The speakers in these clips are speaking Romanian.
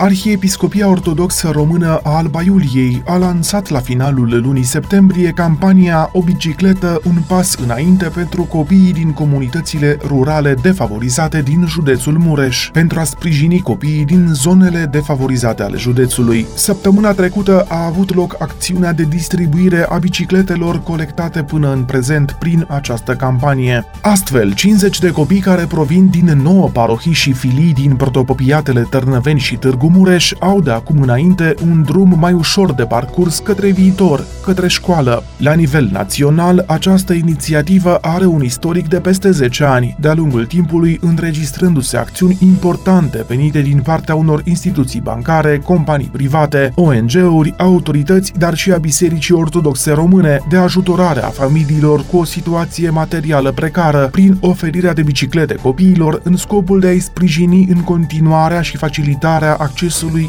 Arhiepiscopia Ortodoxă Română a Alba Iuliei a lansat la finalul lunii septembrie campania O bicicletă, un pas înainte pentru copiii din comunitățile rurale defavorizate din județul Mureș, pentru a sprijini copiii din zonele defavorizate ale județului. Săptămâna trecută a avut loc acțiunea de distribuire a bicicletelor colectate până în prezent prin această campanie. Astfel, 50 de copii care provin din 9 parohii și filii din protopopiatele Târnăveni și Târgu Mureș au de acum înainte un drum mai ușor de parcurs către viitor, către școală. La nivel național, această inițiativă are un istoric de peste 10 ani, de-a lungul timpului înregistrându-se acțiuni importante venite din partea unor instituții bancare, companii private, ONG-uri, autorități, dar și a Bisericii Ortodoxe Române, de ajutorare a familiilor cu o situație materială precară, prin oferirea de biciclete copiilor în scopul de a-i sprijini în continuarea și facilitarea accesului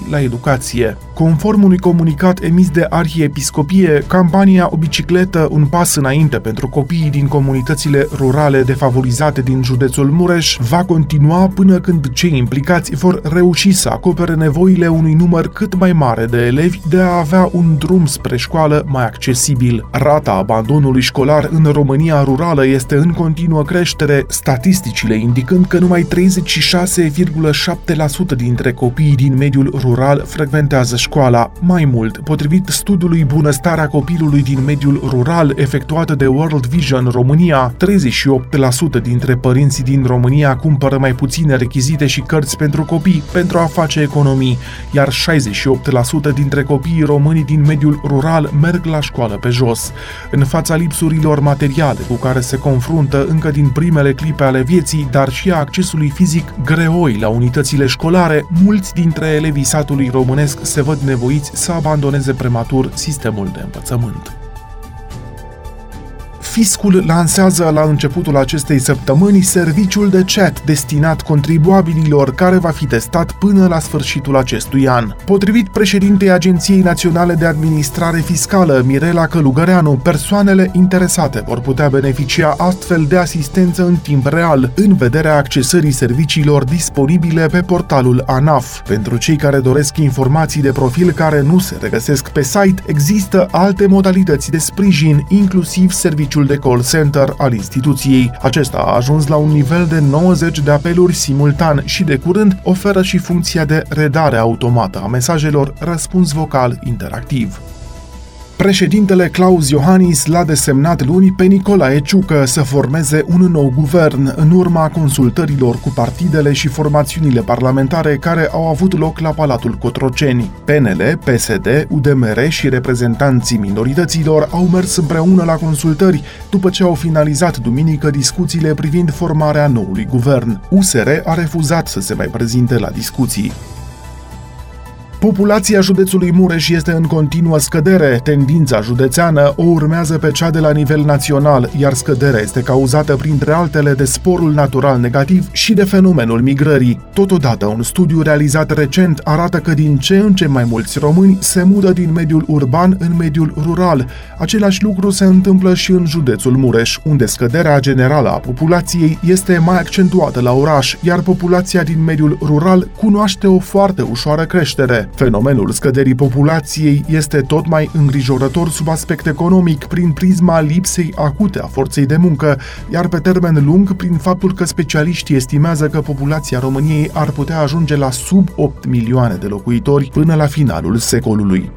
la educație. Conform unui comunicat emis de Arhiepiscopie, campania O bicicletă, un pas înainte pentru copiii din comunitățile rurale defavorizate din județul Mureș va continua până când cei implicați vor reuși să acopere nevoile unui număr cât mai mare de elevi de a avea un drum spre școală mai accesibil. Rata abandonului școlar în România rurală este în continuă creștere, statisticile indicând că numai 36,7% dintre copiii din mediul rural frecventează școala. Mai mult, potrivit studiului Bunăstarea copilului din mediul rural efectuat de World Vision România, 38% dintre părinții din România cumpără mai puține rechizite și cărți pentru copii pentru a face economii, iar 68% dintre copiii români din mediul rural merg la școală pe jos. În fața lipsurilor materiale cu care se confruntă încă din primele clipe ale vieții, dar și a accesului fizic greoi la unitățile școlare, mulți dintre elevii satului românesc se văd nevoiți să abandoneze prematur sistemul de învățământ. Fiscul lansează la începutul acestei săptămâni serviciul de chat destinat contribuabililor care va fi testat până la sfârșitul acestui an. Potrivit președintei Agenției Naționale de Administrare Fiscală, Mirela Călugăreanu, persoanele interesate vor putea beneficia astfel de asistență în timp real, în vederea accesării serviciilor disponibile pe portalul ANAF. Pentru cei care doresc informații de profil care nu se regăsesc pe site, există alte modalități de sprijin, inclusiv serviciul serviciul de call center al instituției. Acesta a ajuns la un nivel de 90 de apeluri simultan și de curând oferă și funcția de redare automată a mesajelor răspuns vocal interactiv. Președintele Claus Iohannis l-a desemnat luni pe Nicolae Ciucă să formeze un nou guvern în urma consultărilor cu partidele și formațiunile parlamentare care au avut loc la Palatul Cotroceni. PNL, PSD, UDMR și reprezentanții minorităților au mers împreună la consultări după ce au finalizat duminică discuțiile privind formarea noului guvern. USR a refuzat să se mai prezinte la discuții. Populația județului Mureș este în continuă scădere. Tendința județeană o urmează pe cea de la nivel național, iar scăderea este cauzată printre altele de sporul natural negativ și de fenomenul migrării. Totodată, un studiu realizat recent arată că din ce în ce mai mulți români se mudă din mediul urban în mediul rural. Același lucru se întâmplă și în județul Mureș, unde scăderea generală a populației este mai accentuată la oraș, iar populația din mediul rural cunoaște o foarte ușoară creștere. Fenomenul scăderii populației este tot mai îngrijorător sub aspect economic prin prisma lipsei acute a forței de muncă, iar pe termen lung prin faptul că specialiștii estimează că populația României ar putea ajunge la sub 8 milioane de locuitori până la finalul secolului.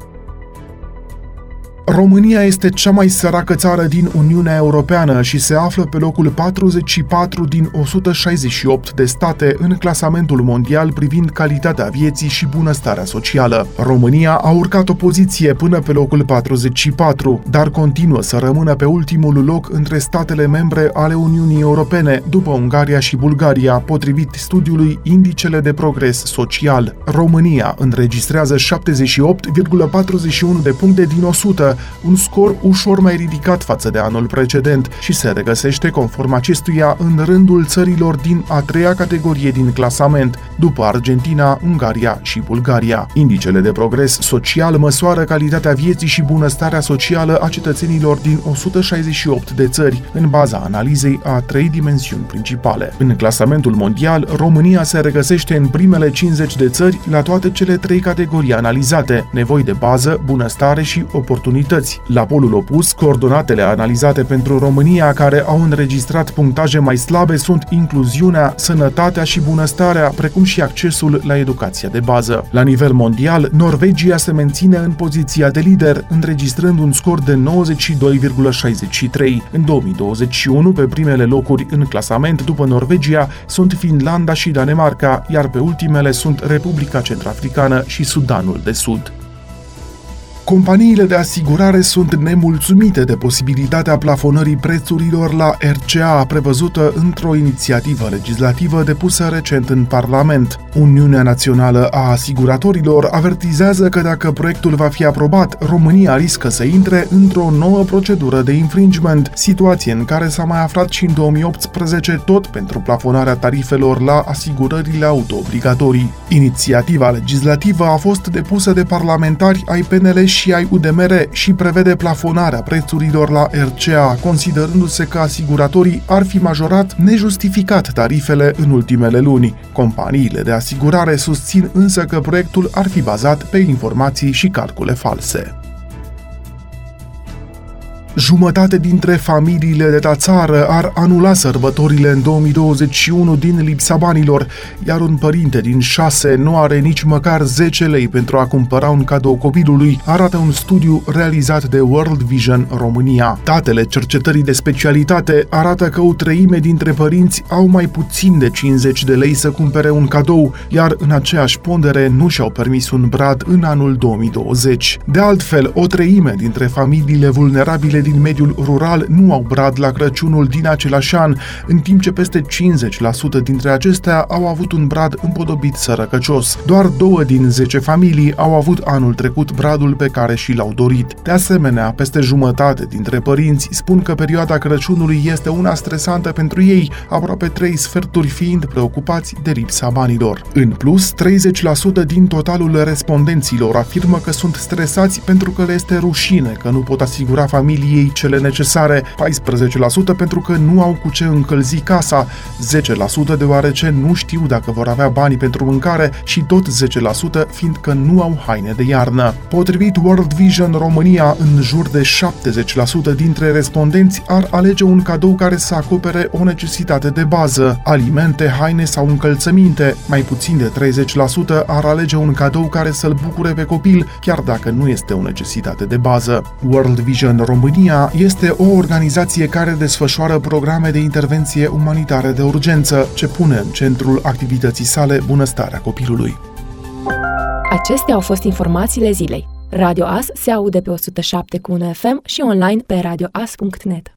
România este cea mai săracă țară din Uniunea Europeană și se află pe locul 44 din 168 de state în clasamentul mondial privind calitatea vieții și bunăstarea socială. România a urcat o poziție până pe locul 44, dar continuă să rămână pe ultimul loc între statele membre ale Uniunii Europene, după Ungaria și Bulgaria, potrivit studiului Indicele de Progres Social. România înregistrează 78,41 de puncte din 100, țară, un scor ușor mai ridicat față de anul precedent și se regăsește conform acestuia în rândul țărilor din a treia categorie din clasament, după Argentina, Ungaria și Bulgaria. Indicele de progres social măsoară calitatea vieții și bunăstarea socială a cetățenilor din 168 de țări, în baza analizei a trei dimensiuni principale. În clasamentul mondial, România se regăsește în primele 50 de țări la toate cele trei categorii analizate, nevoi de bază, bunăstare și oportunități. La polul opus, coordonatele analizate pentru România care au înregistrat punctaje mai slabe sunt incluziunea, sănătatea și bunăstarea, precum și accesul la educația de bază. La nivel mondial, Norvegia se menține în poziția de lider, înregistrând un scor de 92,63. În 2021, pe primele locuri în clasament după Norvegia sunt Finlanda și Danemarca, iar pe ultimele sunt Republica Centrafricană și Sudanul de Sud. Companiile de asigurare sunt nemulțumite de posibilitatea plafonării prețurilor la RCA prevăzută într-o inițiativă legislativă depusă recent în Parlament. Uniunea Națională a Asiguratorilor avertizează că dacă proiectul va fi aprobat, România riscă să intre într-o nouă procedură de infringement, situație în care s-a mai aflat și în 2018 tot pentru plafonarea tarifelor la asigurările auto-obligatorii. Inițiativa legislativă a fost depusă de parlamentari ai PNL și ai UDMR și prevede plafonarea prețurilor la RCA, considerându-se că asiguratorii ar fi majorat nejustificat tarifele în ultimele luni. Companiile de asigurare susțin însă că proiectul ar fi bazat pe informații și calcule false. Jumătate dintre familiile de la țară ar anula sărbătorile în 2021 din lipsa banilor, iar un părinte din șase nu are nici măcar 10 lei pentru a cumpăra un cadou copilului, arată un studiu realizat de World Vision România. Datele cercetării de specialitate arată că o treime dintre părinți au mai puțin de 50 de lei să cumpere un cadou, iar în aceeași pondere nu și-au permis un brad în anul 2020. De altfel, o treime dintre familiile vulnerabile din mediul rural nu au brad la Crăciunul din același an, în timp ce peste 50% dintre acestea au avut un brad împodobit sărăcăcios. Doar două din 10 familii au avut anul trecut bradul pe care și l-au dorit. De asemenea, peste jumătate dintre părinți spun că perioada Crăciunului este una stresantă pentru ei, aproape 3 sferturi fiind preocupați de lipsa banilor. În plus, 30% din totalul respondenților afirmă că sunt stresați pentru că le este rușine că nu pot asigura familiei ei cele necesare, 14% pentru că nu au cu ce încălzi casa, 10% deoarece nu știu dacă vor avea banii pentru mâncare și tot 10% fiindcă nu au haine de iarnă. Potrivit World Vision România, în jur de 70% dintre respondenți ar alege un cadou care să acopere o necesitate de bază, alimente, haine sau încălțăminte. Mai puțin de 30% ar alege un cadou care să-l bucure pe copil, chiar dacă nu este o necesitate de bază. World Vision România România este o organizație care desfășoară programe de intervenție umanitară de urgență, ce pune în centrul activității sale bunăstarea copilului. Acestea au fost informațiile zilei. Radio As se aude pe 107 cu FM și online pe radioas.net.